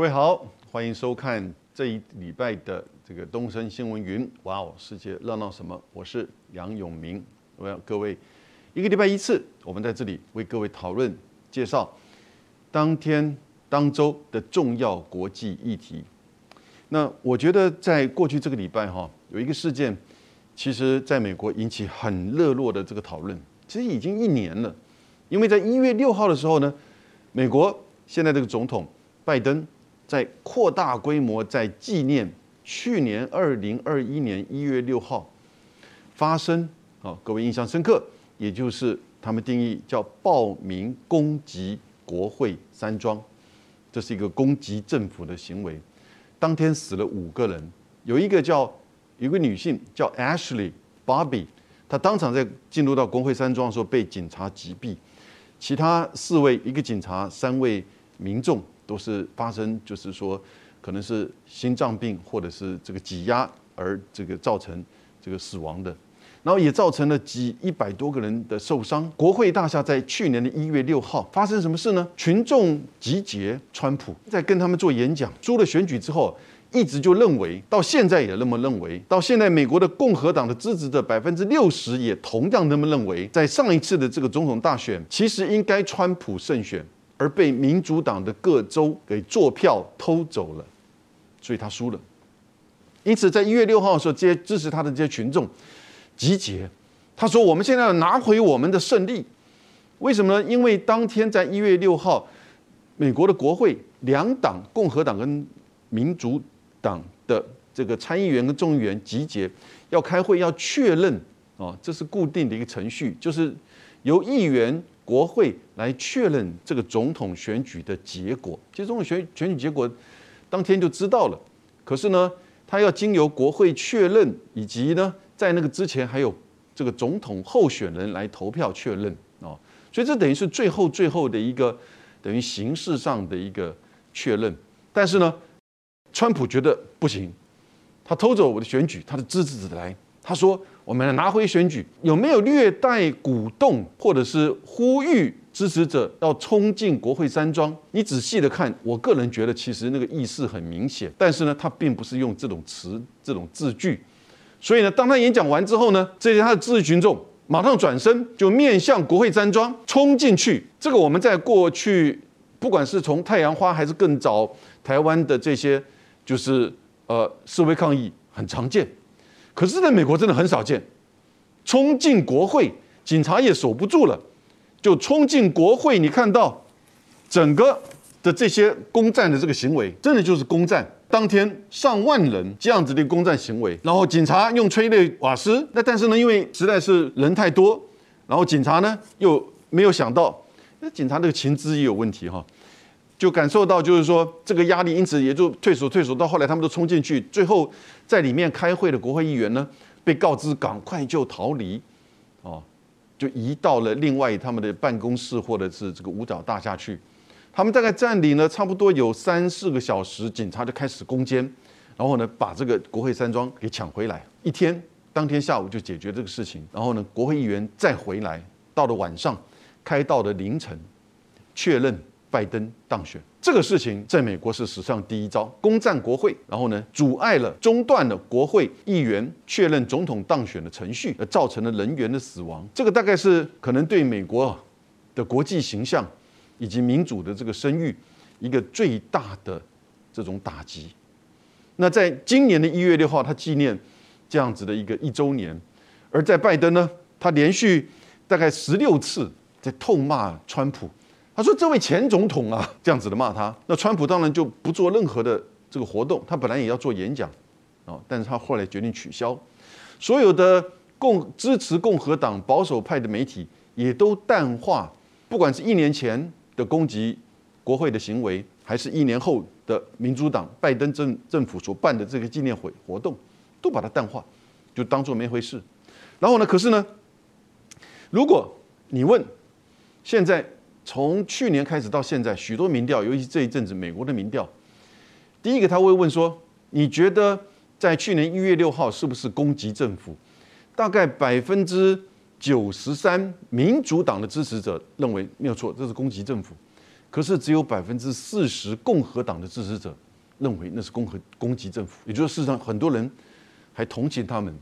各位好，欢迎收看这一礼拜的这个东森新闻云。哇哦，世界热闹什么？我是杨永明。我要各位一个礼拜一次，我们在这里为各位讨论、介绍当天当周的重要国际议题。那我觉得在过去这个礼拜哈，有一个事件，其实在美国引起很热络的这个讨论，其实已经一年了。因为在一月六号的时候呢，美国现在这个总统拜登在扩大规模在纪念去年二零二一年一月六号发生啊，各位印象深刻，也就是他们定义叫暴民攻击国会山庄，这是一个攻击政府的行为。当天死了五个人，有一个叫有个女性叫 Ashley Bobby，她当场在进入到国会山庄的时候被警察击毙。其他四位，一个警察，三位民众，都是发生，就是说，可能是心脏病或者是这个挤压而这个造成这个死亡的，然后也造成了几一百多个人的受伤。国会大厦在去年的一月六号发生什么事呢？群众集结，川普在跟他们做演讲，输了选举之后。一直就认为，到现在也那么认为，到现在美国的共和党的支持者百分之六十也同样那么认为，在上一次的这个总统大选，其实应该川普胜选，而被民主党的各州给做票偷走了，所以他输了。因此，在一月六号的时候，这些支持他的这些群众集结，他说：“我们现在要拿回我们的胜利。”为什么呢？因为当天在一月六号，美国的国会两党，共和党跟民主。党的这个参议员跟众议员集结，要开会，要确认哦，这是固定的一个程序，就是由议员、国会来确认这个总统选举的结果。其实总统选选举结果当天就知道了，可是呢，他要经由国会确认，以及呢，在那个之前还有这个总统候选人来投票确认哦，所以这等于是最后最后的一个等于形式上的一个确认，但是呢。川普觉得不行，他偷走我的选举，他的支持者来，他说我们拿回选举，有没有略带鼓动或者是呼吁支持者要冲进国会山庄？你仔细的看，我个人觉得其实那个意思很明显，但是呢，他并不是用这种词、这种字句，所以呢，当他演讲完之后呢，这些他的支持群众马上转身就面向国会山庄冲进去。这个我们在过去，不管是从太阳花还是更早台湾的这些。就是呃，示威抗议很常见，可是在美国真的很少见。冲进国会，警察也守不住了，就冲进国会。你看到整个的这些攻占的这个行为，真的就是攻占。当天上万人这样子的攻占行为，然后警察用催泪瓦斯。那但是呢，因为实在是人太多，然后警察呢又没有想到，那警察这个情资也有问题哈。就感受到，就是说这个压力，因此也就退缩退缩。到后来，他们都冲进去，最后在里面开会的国会议员呢，被告知赶快就逃离，哦，就移到了另外他们的办公室或者是这个舞蹈大厦去。他们大概占领了差不多有三四个小时，警察就开始攻坚，然后呢，把这个国会山庄给抢回来。一天，当天下午就解决这个事情。然后呢，国会议员再回来，到了晚上，开到了凌晨，确认。拜登当选这个事情，在美国是史上第一招，攻占国会，然后呢，阻碍了、中断了国会议员确认总统当选的程序，而造成了人员的死亡。这个大概是可能对美国的国际形象以及民主的这个声誉一个最大的这种打击。那在今年的一月六号，他纪念这样子的一个一周年，而在拜登呢，他连续大概十六次在痛骂川普。他说：“这位前总统啊，这样子的骂他，那川普当然就不做任何的这个活动。他本来也要做演讲，哦，但是他后来决定取消。所有的共支持共和党保守派的媒体也都淡化，不管是一年前的攻击国会的行为，还是一年后的民主党拜登政政府所办的这个纪念会活动，都把它淡化，就当做没回事。然后呢，可是呢，如果你问现在。”从去年开始到现在，许多民调，尤其这一阵子美国的民调，第一个他会问说：“你觉得在去年一月六号是不是攻击政府？”大概百分之九十三民主党的支持者认为没有错，这是攻击政府。可是只有百分之四十共和党的支持者认为那是攻和攻击政府，也就是事实上很多人还同情他们，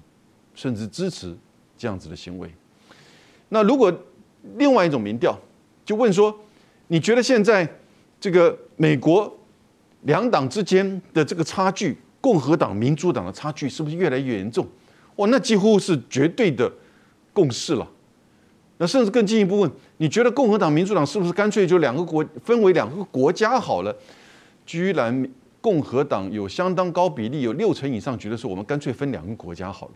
甚至支持这样子的行为。那如果另外一种民调就问说，你觉得现在这个美国两党之间的这个差距，共和党、民主党的差距是不是越来越严重？哇，那几乎是绝对的共识了。那甚至更进一步问，你觉得共和党、民主党是不是干脆就两个国分为两个国家好了？居然共和党有相当高比例，有六成以上觉得说我们干脆分两个国家好了。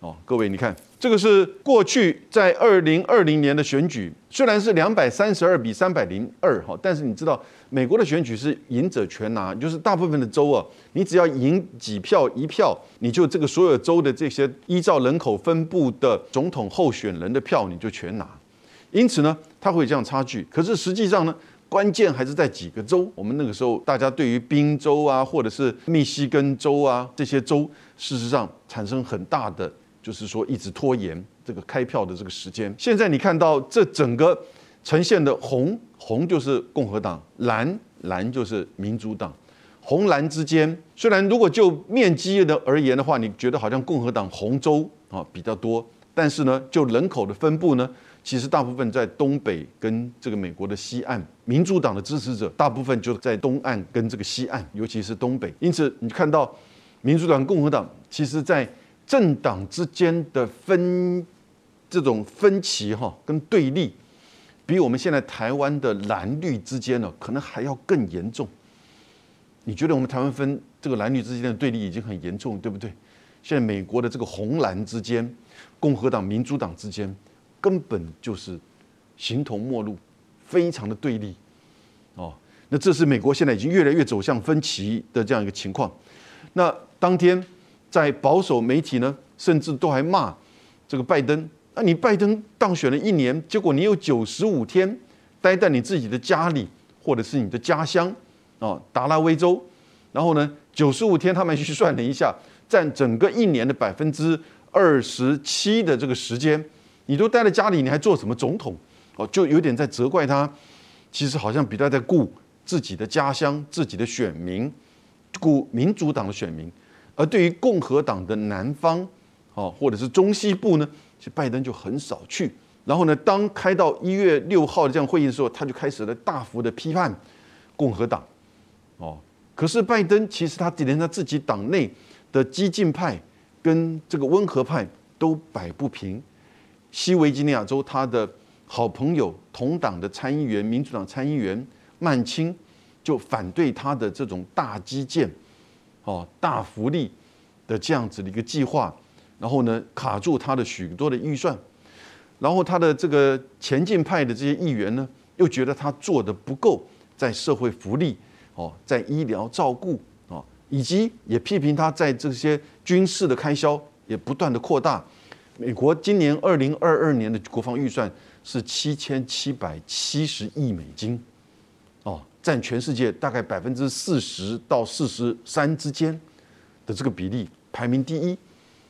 哦，各位，你看这个是过去在二零二零年的选举，虽然是两百三十二比三百零二哈，但是你知道美国的选举是赢者全拿，就是大部分的州啊，你只要赢几票一票，你就这个所有州的这些依照人口分布的总统候选人的票你就全拿，因此呢，它会有这样差距。可是实际上呢，关键还是在几个州。我们那个时候大家对于宾州啊，或者是密西根州啊这些州，事实上产生很大的。就是说，一直拖延这个开票的这个时间。现在你看到这整个呈现的红红就是共和党，蓝蓝就是民主党。红蓝之间，虽然如果就面积的而言的话，你觉得好像共和党红州啊比较多，但是呢，就人口的分布呢，其实大部分在东北跟这个美国的西岸。民主党的支持者大部分就在东岸跟这个西岸，尤其是东北。因此，你看到民主党、共和党，其实在政党之间的分这种分歧哈，跟对立，比我们现在台湾的蓝绿之间呢，可能还要更严重。你觉得我们台湾分这个蓝绿之间的对立已经很严重，对不对？现在美国的这个红蓝之间，共和党、民主党之间，根本就是形同陌路，非常的对立。哦，那这是美国现在已经越来越走向分歧的这样一个情况。那当天。在保守媒体呢，甚至都还骂这个拜登。那你拜登当选了一年，结果你有九十五天待在你自己的家里，或者是你的家乡啊，达拉维州。然后呢，九十五天他们去算了一下，占整个一年的百分之二十七的这个时间，你都待在家里，你还做什么总统？哦，就有点在责怪他。其实好像比他在顾自己的家乡、自己的选民，顾民主党的选民。而对于共和党的南方，哦，或者是中西部呢，其实拜登就很少去。然后呢，当开到一月六号的这样会议的时候，他就开始了大幅的批判共和党，哦。可是拜登其实他连他自己党内的激进派跟这个温和派都摆不平。西维吉尼亚州他的好朋友同党的参议员，民主党参议员曼青就反对他的这种大基建。哦，大福利的这样子的一个计划，然后呢卡住他的许多的预算，然后他的这个前进派的这些议员呢，又觉得他做的不够，在社会福利哦，在医疗照顾啊，以及也批评他在这些军事的开销也不断的扩大。美国今年二零二二年的国防预算是七千七百七十亿美金。占全世界大概百分之四十到四十三之间的这个比例，排名第一，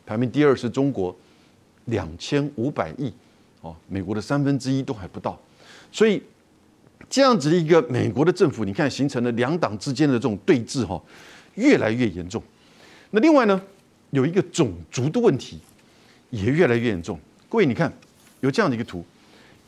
排名第二是中国，两千五百亿，哦，美国的三分之一都还不到，所以这样子的一个美国的政府，你看形成了两党之间的这种对峙，哈，越来越严重。那另外呢，有一个种族的问题也越来越严重。各位，你看有这样的一个图。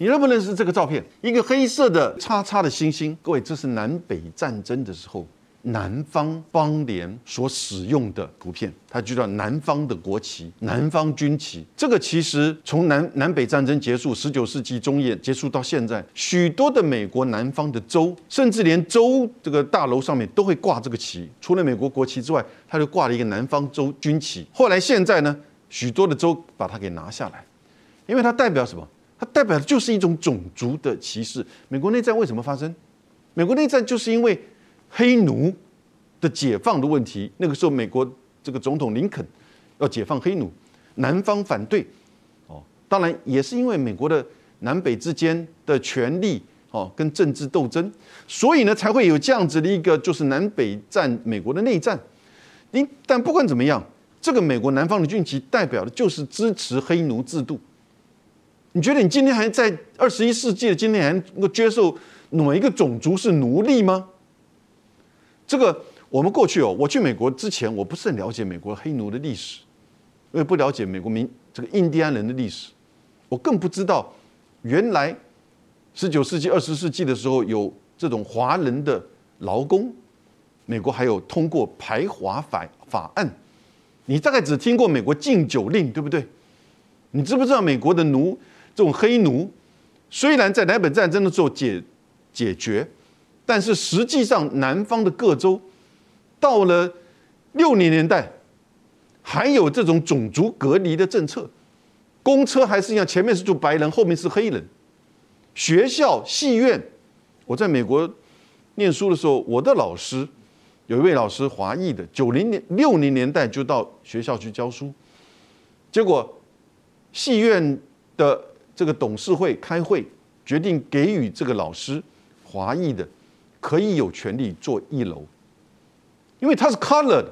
你认不认识这个照片？一个黑色的叉叉的星星。各位，这是南北战争的时候南方邦联所使用的图片，它就叫南方的国旗、南方军旗。这个其实从南南北战争结束，十九世纪中叶结束到现在，许多的美国南方的州，甚至连州这个大楼上面都会挂这个旗。除了美国国旗之外，它就挂了一个南方州军旗。后来现在呢，许多的州把它给拿下来，因为它代表什么？它代表的就是一种种族的歧视。美国内战为什么发生？美国内战就是因为黑奴的解放的问题。那个时候，美国这个总统林肯要解放黑奴，南方反对。哦，当然也是因为美国的南北之间的权力哦跟政治斗争，所以呢才会有这样子的一个就是南北战，美国的内战。你但不管怎么样，这个美国南方的军旗代表的就是支持黑奴制度。你觉得你今天还在二十一世纪的今天还能够接受哪一个种族是奴隶吗？这个我们过去哦，我去美国之前，我不是很了解美国黑奴的历史，我也不了解美国民这个印第安人的历史，我更不知道原来十九世纪、二十世纪的时候有这种华人的劳工，美国还有通过排华法法案。你大概只听过美国禁酒令，对不对？你知不知道美国的奴这种黑奴，虽然在南北战争的时候解解决，但是实际上南方的各州到了六零年代，还有这种种族隔离的政策，公车还是一样，前面是住白人，后面是黑人。学校、戏院，我在美国念书的时候，我的老师。有一位老师，华裔的，九零年、六零年代就到学校去教书，结果戏院的这个董事会开会，决定给予这个老师华裔的可以有权利坐一楼，因为他是 colored，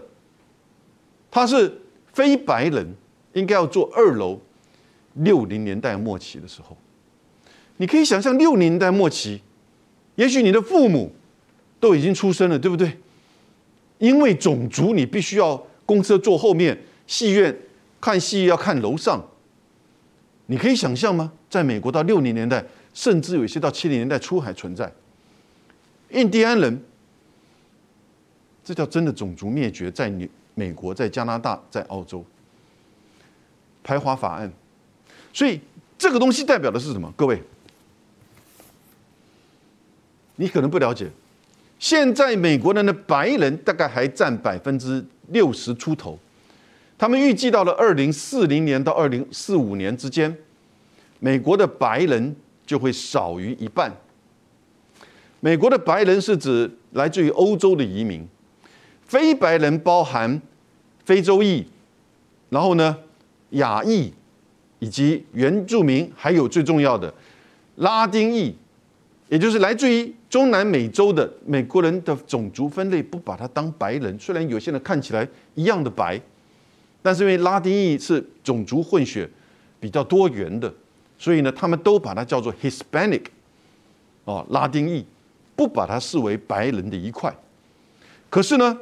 他是非白人，应该要坐二楼。六零年代末期的时候，你可以想象六零年代末期，也许你的父母都已经出生了，对不对？因为种族，你必须要公车坐后面，戏院看戏要看楼上。你可以想象吗？在美国到六零年代，甚至有一些到七零年代初还存在印第安人，这叫真的种族灭绝，在美美国、在加拿大、在澳洲排华法案。所以这个东西代表的是什么？各位，你可能不了解。现在美国人的白人大概还占百分之六十出头，他们预计到了二零四零年到二零四五年之间，美国的白人就会少于一半。美国的白人是指来自于欧洲的移民，非白人包含非洲裔，然后呢亚裔以及原住民，还有最重要的拉丁裔。也就是来自于中南美洲的美国人的种族分类，不把它当白人。虽然有些人看起来一样的白，但是因为拉丁裔是种族混血比较多元的，所以呢，他们都把它叫做 Hispanic，哦，拉丁裔，不把它视为白人的一块。可是呢，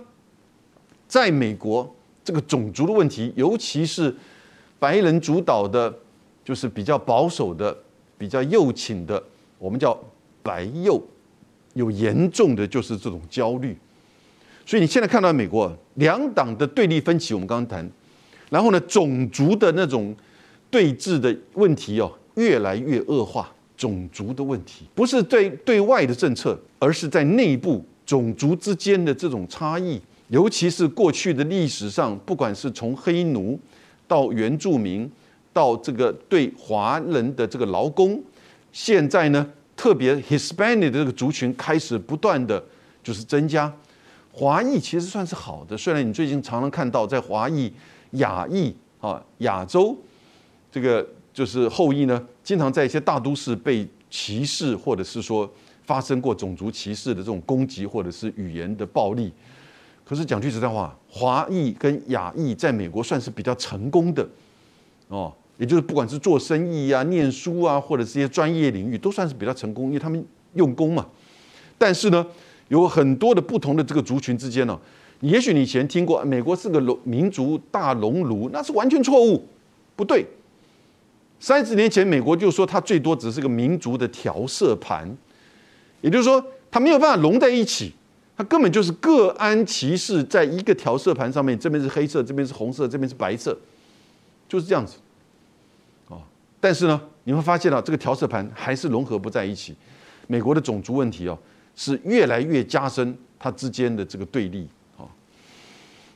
在美国这个种族的问题，尤其是白人主导的，就是比较保守的、比较右倾的，我们叫。白右有严重的就是这种焦虑，所以你现在看到美国两党的对立分歧，我们刚刚谈，然后呢，种族的那种对峙的问题哦，越来越恶化。种族的问题不是对对外的政策，而是在内部种族之间的这种差异，尤其是过去的历史上，不管是从黑奴到原住民，到这个对华人的这个劳工，现在呢？特别 Hispanic 的这个族群开始不断的就是增加，华裔其实算是好的，虽然你最近常常看到在华裔、亚裔啊、亚洲这个就是后裔呢，经常在一些大都市被歧视，或者是说发生过种族歧视的这种攻击，或者是语言的暴力。可是讲句实在话，华裔跟亚裔在美国算是比较成功的哦。也就是不管是做生意啊、念书啊，或者这些专业领域，都算是比较成功，因为他们用功嘛。但是呢，有很多的不同的这个族群之间呢，也许你以前听过美国是个龙民族大熔炉，那是完全错误，不对。三十年前，美国就说它最多只是个民族的调色盘，也就是说，它没有办法融在一起，它根本就是各安其事，在一个调色盘上面，这边是黑色，这边是红色，这边是白色，就是这样子。但是呢，你会发现到这个调色盘还是融合不在一起。美国的种族问题哦，是越来越加深它之间的这个对立。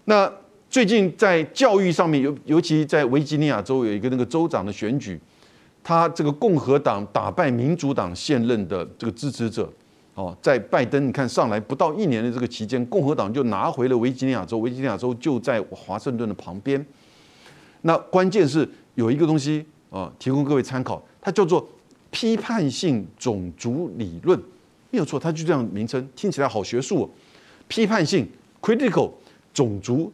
那最近在教育上面，尤尤其在维吉尼亚州有一个那个州长的选举，他这个共和党打败民主党现任的这个支持者哦，在拜登你看上来不到一年的这个期间，共和党就拿回了维吉尼亚州，维吉尼亚州就在华盛顿的旁边。那关键是有一个东西。啊，提供各位参考，它叫做批判性种族理论，没有错，它就这样名称，听起来好学术。哦。批判性 （critical） 种族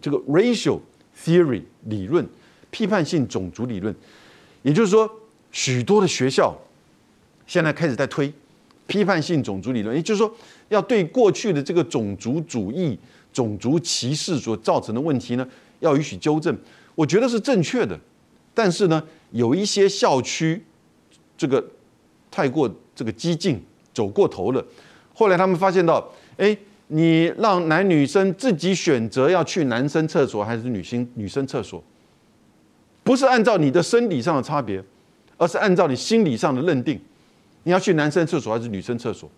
这个 racial theory 理论，批判性种族理论，也就是说，许多的学校现在开始在推批判性种族理论，也就是说，要对过去的这个种族主义、种族歧视所造成的问题呢，要予以纠正。我觉得是正确的，但是呢，有一些校区这个太过这个激进，走过头了。后来他们发现到，哎，你让男女生自己选择要去男生厕所还是女性女生厕所，不是按照你的生理上的差别，而是按照你心理上的认定，你要去男生厕所还是女生厕所？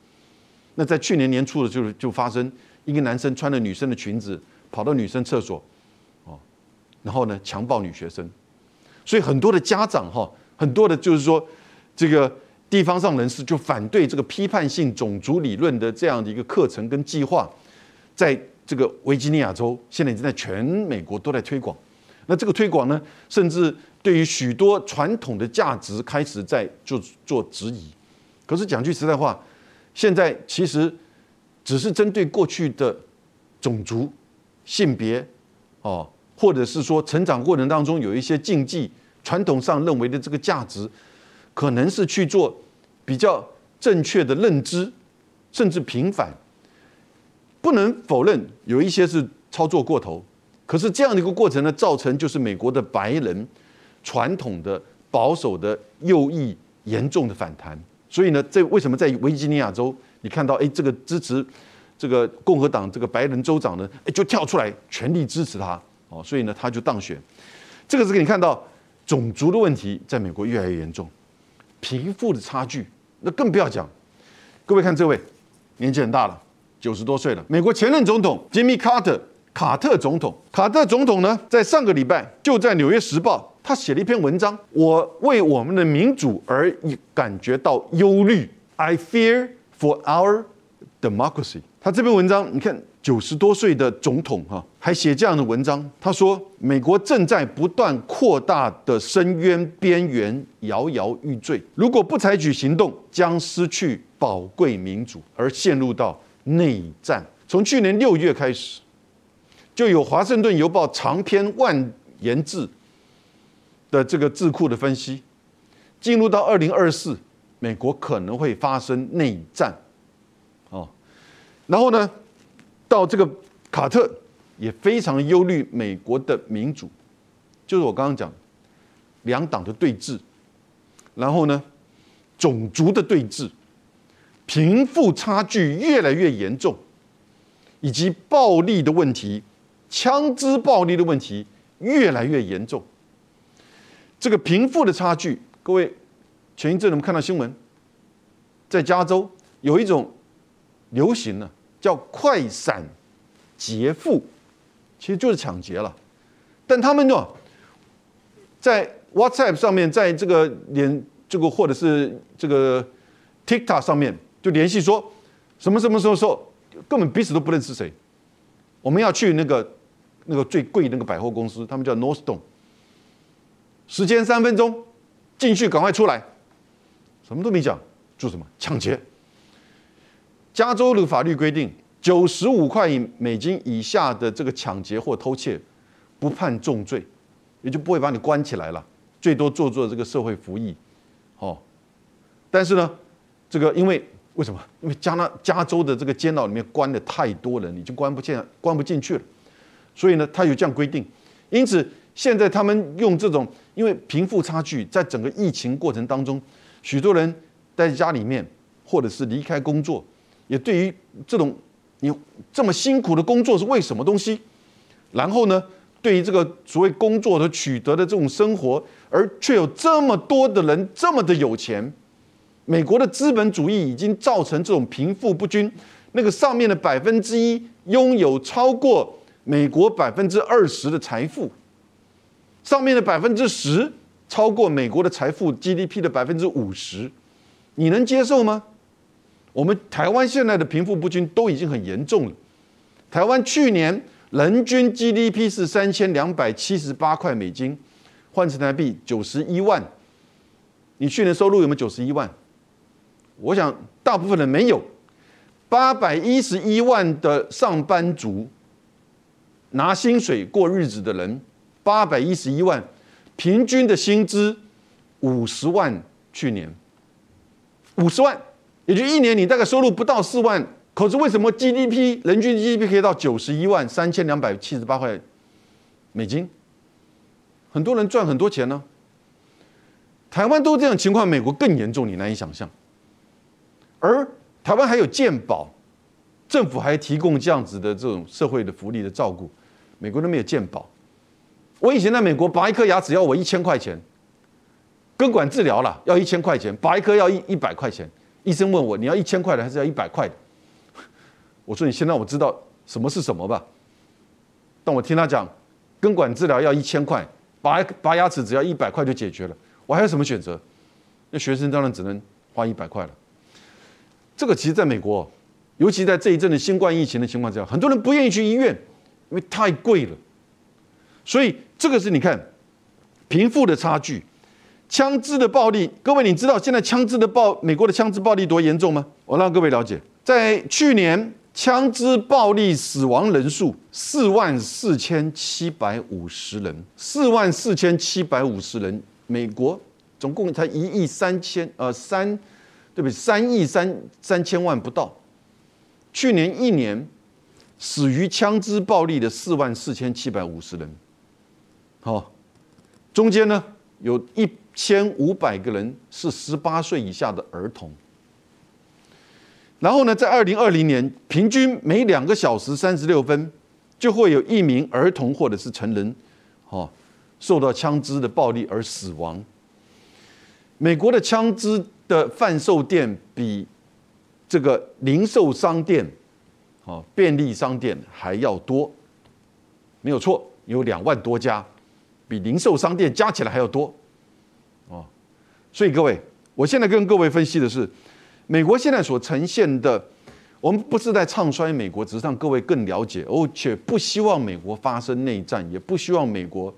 那在去年年初的就就发生一个男生穿着女生的裙子跑到女生厕所，哦，然后呢强暴女学生，所以很多的家长哈，很多的就是说这个。地方上人士就反对这个批判性种族理论的这样的一个课程跟计划，在这个维吉尼亚州，现在已经在全美国都在推广。那这个推广呢，甚至对于许多传统的价值开始在就做质疑。可是讲句实在话，现在其实只是针对过去的种族、性别，哦，或者是说成长过程当中有一些禁忌，传统上认为的这个价值。可能是去做比较正确的认知，甚至平反，不能否认有一些是操作过头。可是这样的一个过程呢，造成就是美国的白人传统的保守的右翼严重的反弹。所以呢，这为什么在维吉尼亚州你看到哎这个支持这个共和党这个白人州长呢，哎就跳出来全力支持他哦，所以呢他就当选。这个是给你看到种族的问题在美国越来越严重。贫富的差距，那更不要讲。各位看这位，年纪很大了，九十多岁了。美国前任总统吉米·卡特，卡特总统。卡特总统呢，在上个礼拜就在《纽约时报》，他写了一篇文章，我为我们的民主而感觉到忧虑。I fear for our democracy。他这篇文章，你看。九十多岁的总统哈，还写这样的文章。他说：“美国正在不断扩大的深渊边缘摇摇欲坠，如果不采取行动，将失去宝贵民主，而陷入到内战。”从去年六月开始，就有《华盛顿邮报》长篇万言字的这个智库的分析，进入到二零二四，美国可能会发生内战。哦，然后呢？到这个卡特也非常忧虑美国的民主，就是我刚刚讲两党的对峙，然后呢种族的对峙，贫富差距越来越严重，以及暴力的问题，枪支暴力的问题越来越严重。这个贫富的差距，各位前一阵我们看到新闻，在加州有一种流行呢。叫快闪劫富，其实就是抢劫了。但他们呢，在 WhatsApp 上面，在这个联这个或者是这个 TikTok 上面就联系说，什么什么时候说根本彼此都不认识谁。我们要去那个那个最贵那个百货公司，他们叫 Northstone。时间三分钟，进去赶快出来，什么都没讲，做什么抢劫？加州的法律规定，九十五块美金以下的这个抢劫或偷窃，不判重罪，也就不会把你关起来了，最多做做这个社会服役，哦。但是呢，这个因为为什么？因为加拿加州的这个监牢里面关的太多人，已经关不进关不进去了，所以呢，他有这样规定。因此，现在他们用这种，因为贫富差距，在整个疫情过程当中，许多人待在家里面，或者是离开工作。也对于这种你这么辛苦的工作是为什么东西？然后呢，对于这个所谓工作的取得的这种生活，而却有这么多的人这么的有钱，美国的资本主义已经造成这种贫富不均。那个上面的百分之一拥有超过美国百分之二十的财富，上面的百分之十超过美国的财富 GDP 的百分之五十，你能接受吗？我们台湾现在的贫富不均都已经很严重了。台湾去年人均 GDP 是三千两百七十八块美金，换成台币九十一万。你去年收入有没有九十一万？我想大部分人没有。八百一十一万的上班族拿薪水过日子的人，八百一十一万，平均的薪资五十万，去年五十万。也就一年你大概收入不到四万，可是为什么 GDP 人均 GDP 可以到九十一万三千两百七十八块美金？很多人赚很多钱呢。台湾都这样情况，美国更严重，你难以想象。而台湾还有健保，政府还提供这样子的这种社会的福利的照顾，美国都没有健保。我以前在美国拔一颗牙齿要我一千块钱，根管治疗了要一千块钱，拔一颗要一一百块钱。医生问我你要一千块的还是要一百块的？我说你先让我知道什么是什么吧。但我听他讲，根管治疗要一千块，拔拔牙齿只要一百块就解决了。我还有什么选择？那学生当然只能花一百块了。这个其实在美国，尤其在这一阵的新冠疫情的情况下，很多人不愿意去医院，因为太贵了。所以这个是你看贫富的差距，枪支的暴力。各位，你知道现在枪支的暴，美国的枪支暴力多严重吗？我让各位了解，在去年枪支暴力死亡人数四万四千七百五十人，四万四千七百五十人。美国总共才一亿三千呃三，对不对？三亿三三千万不到。去年一年死于枪支暴力的四万四千七百五十人，好，中间呢有一千五百个人是十八岁以下的儿童。然后呢，在二零二零年，平均每两个小时三十六分就会有一名儿童或者是成人，哦。受到枪支的暴力而死亡。美国的枪支的贩售店比这个零售商店、哦便利商店还要多，没有错，有两万多家，比零售商店加起来还要多。所以各位，我现在跟各位分析的是，美国现在所呈现的，我们不是在唱衰美国，只是让各位更了解，而且不希望美国发生内战，也不希望美国。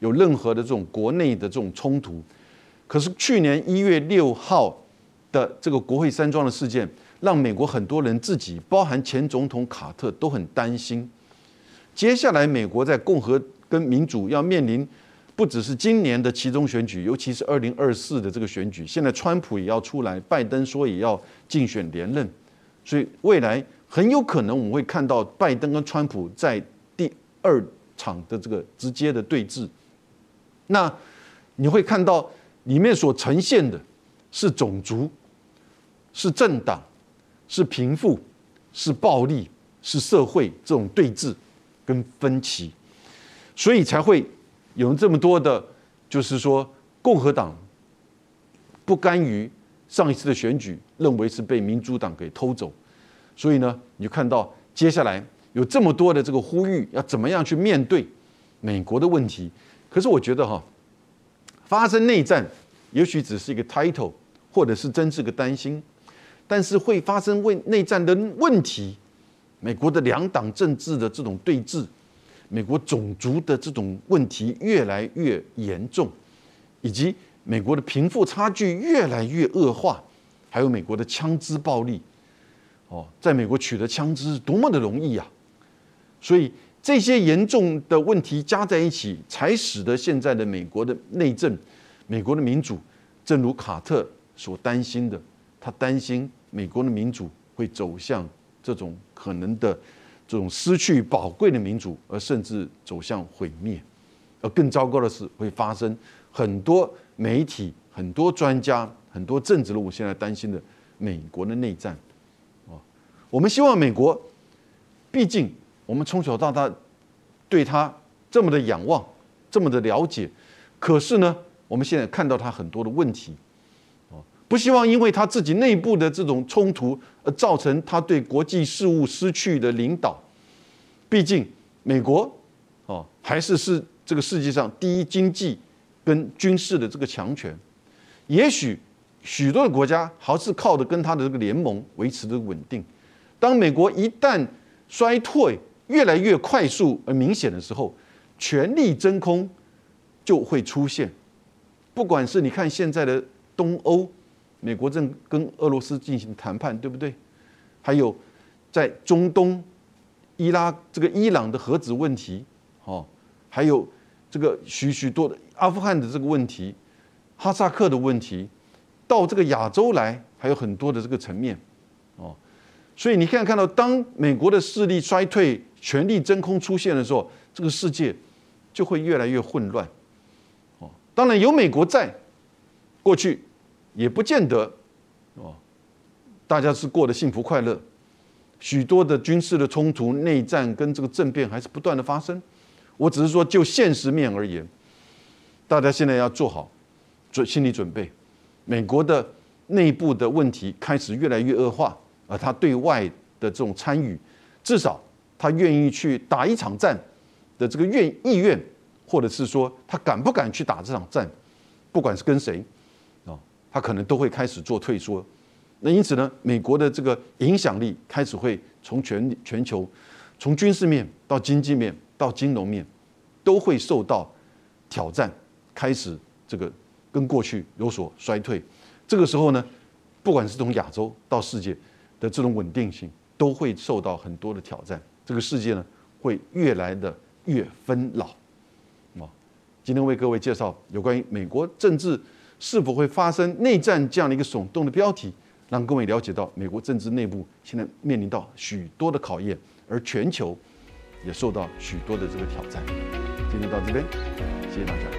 有任何的这种国内的这种冲突，可是去年一月六号的这个国会山庄的事件，让美国很多人自己，包含前总统卡特都很担心。接下来，美国在共和跟民主要面临，不只是今年的其中选举，尤其是二零二四的这个选举。现在川普也要出来，拜登说也要竞选连任，所以未来很有可能我们会看到拜登跟川普在第二场的这个直接的对峙。那你会看到里面所呈现的是种族、是政党、是贫富、是暴力、是社会这种对峙跟分歧，所以才会有这么多的，就是说共和党不甘于上一次的选举，认为是被民主党给偷走，所以呢，你就看到接下来有这么多的这个呼吁，要怎么样去面对美国的问题。可是我觉得哈，发生内战也许只是一个 title，或者是真是个担心，但是会发生为内战的问题，美国的两党政治的这种对峙，美国种族的这种问题越来越严重，以及美国的贫富差距越来越恶化，还有美国的枪支暴力，哦，在美国取得枪支是多么的容易呀，所以。这些严重的问题加在一起，才使得现在的美国的内政、美国的民主，正如卡特所担心的，他担心美国的民主会走向这种可能的这种失去宝贵的民主，而甚至走向毁灭。而更糟糕的是，会发生很多媒体、很多专家、很多政治人物现在担心的美国的内战。啊，我们希望美国，毕竟。我们从小到大对他这么的仰望，这么的了解，可是呢，我们现在看到他很多的问题，哦，不希望因为他自己内部的这种冲突造成他对国际事务失去的领导。毕竟美国哦还是是这个世界上第一经济跟军事的这个强权，也许许多的国家还是靠的跟他的这个联盟维持的稳定。当美国一旦衰退，越来越快速而明显的时候，权力真空就会出现。不管是你看现在的东欧，美国正跟俄罗斯进行谈判，对不对？还有在中东，伊拉这个伊朗的核子问题，哦，还有这个许许多的阿富汗的这个问题，哈萨克的问题，到这个亚洲来，还有很多的这个层面，哦，所以你看看到，当美国的势力衰退、权力真空出现的时候，这个世界就会越来越混乱，哦，当然有美国在，过去也不见得，哦，大家是过得幸福快乐，许多的军事的冲突、内战跟这个政变还是不断的发生。我只是说，就现实面而言，大家现在要做好准心理准备，美国的。内部的问题开始越来越恶化，而他对外的这种参与，至少他愿意去打一场战的这个愿意愿，或者是说他敢不敢去打这场战，不管是跟谁，他可能都会开始做退缩。那因此呢，美国的这个影响力开始会从全全球，从军事面到经济面到金融面，都会受到挑战，开始这个跟过去有所衰退。这个时候呢，不管是从亚洲到世界的这种稳定性，都会受到很多的挑战。这个世界呢，会越来的越分老。啊，今天为各位介绍有关于美国政治是否会发生内战这样的一个耸动的标题，让各位了解到美国政治内部现在面临到许多的考验，而全球也受到许多的这个挑战。今天到这边，谢谢大家。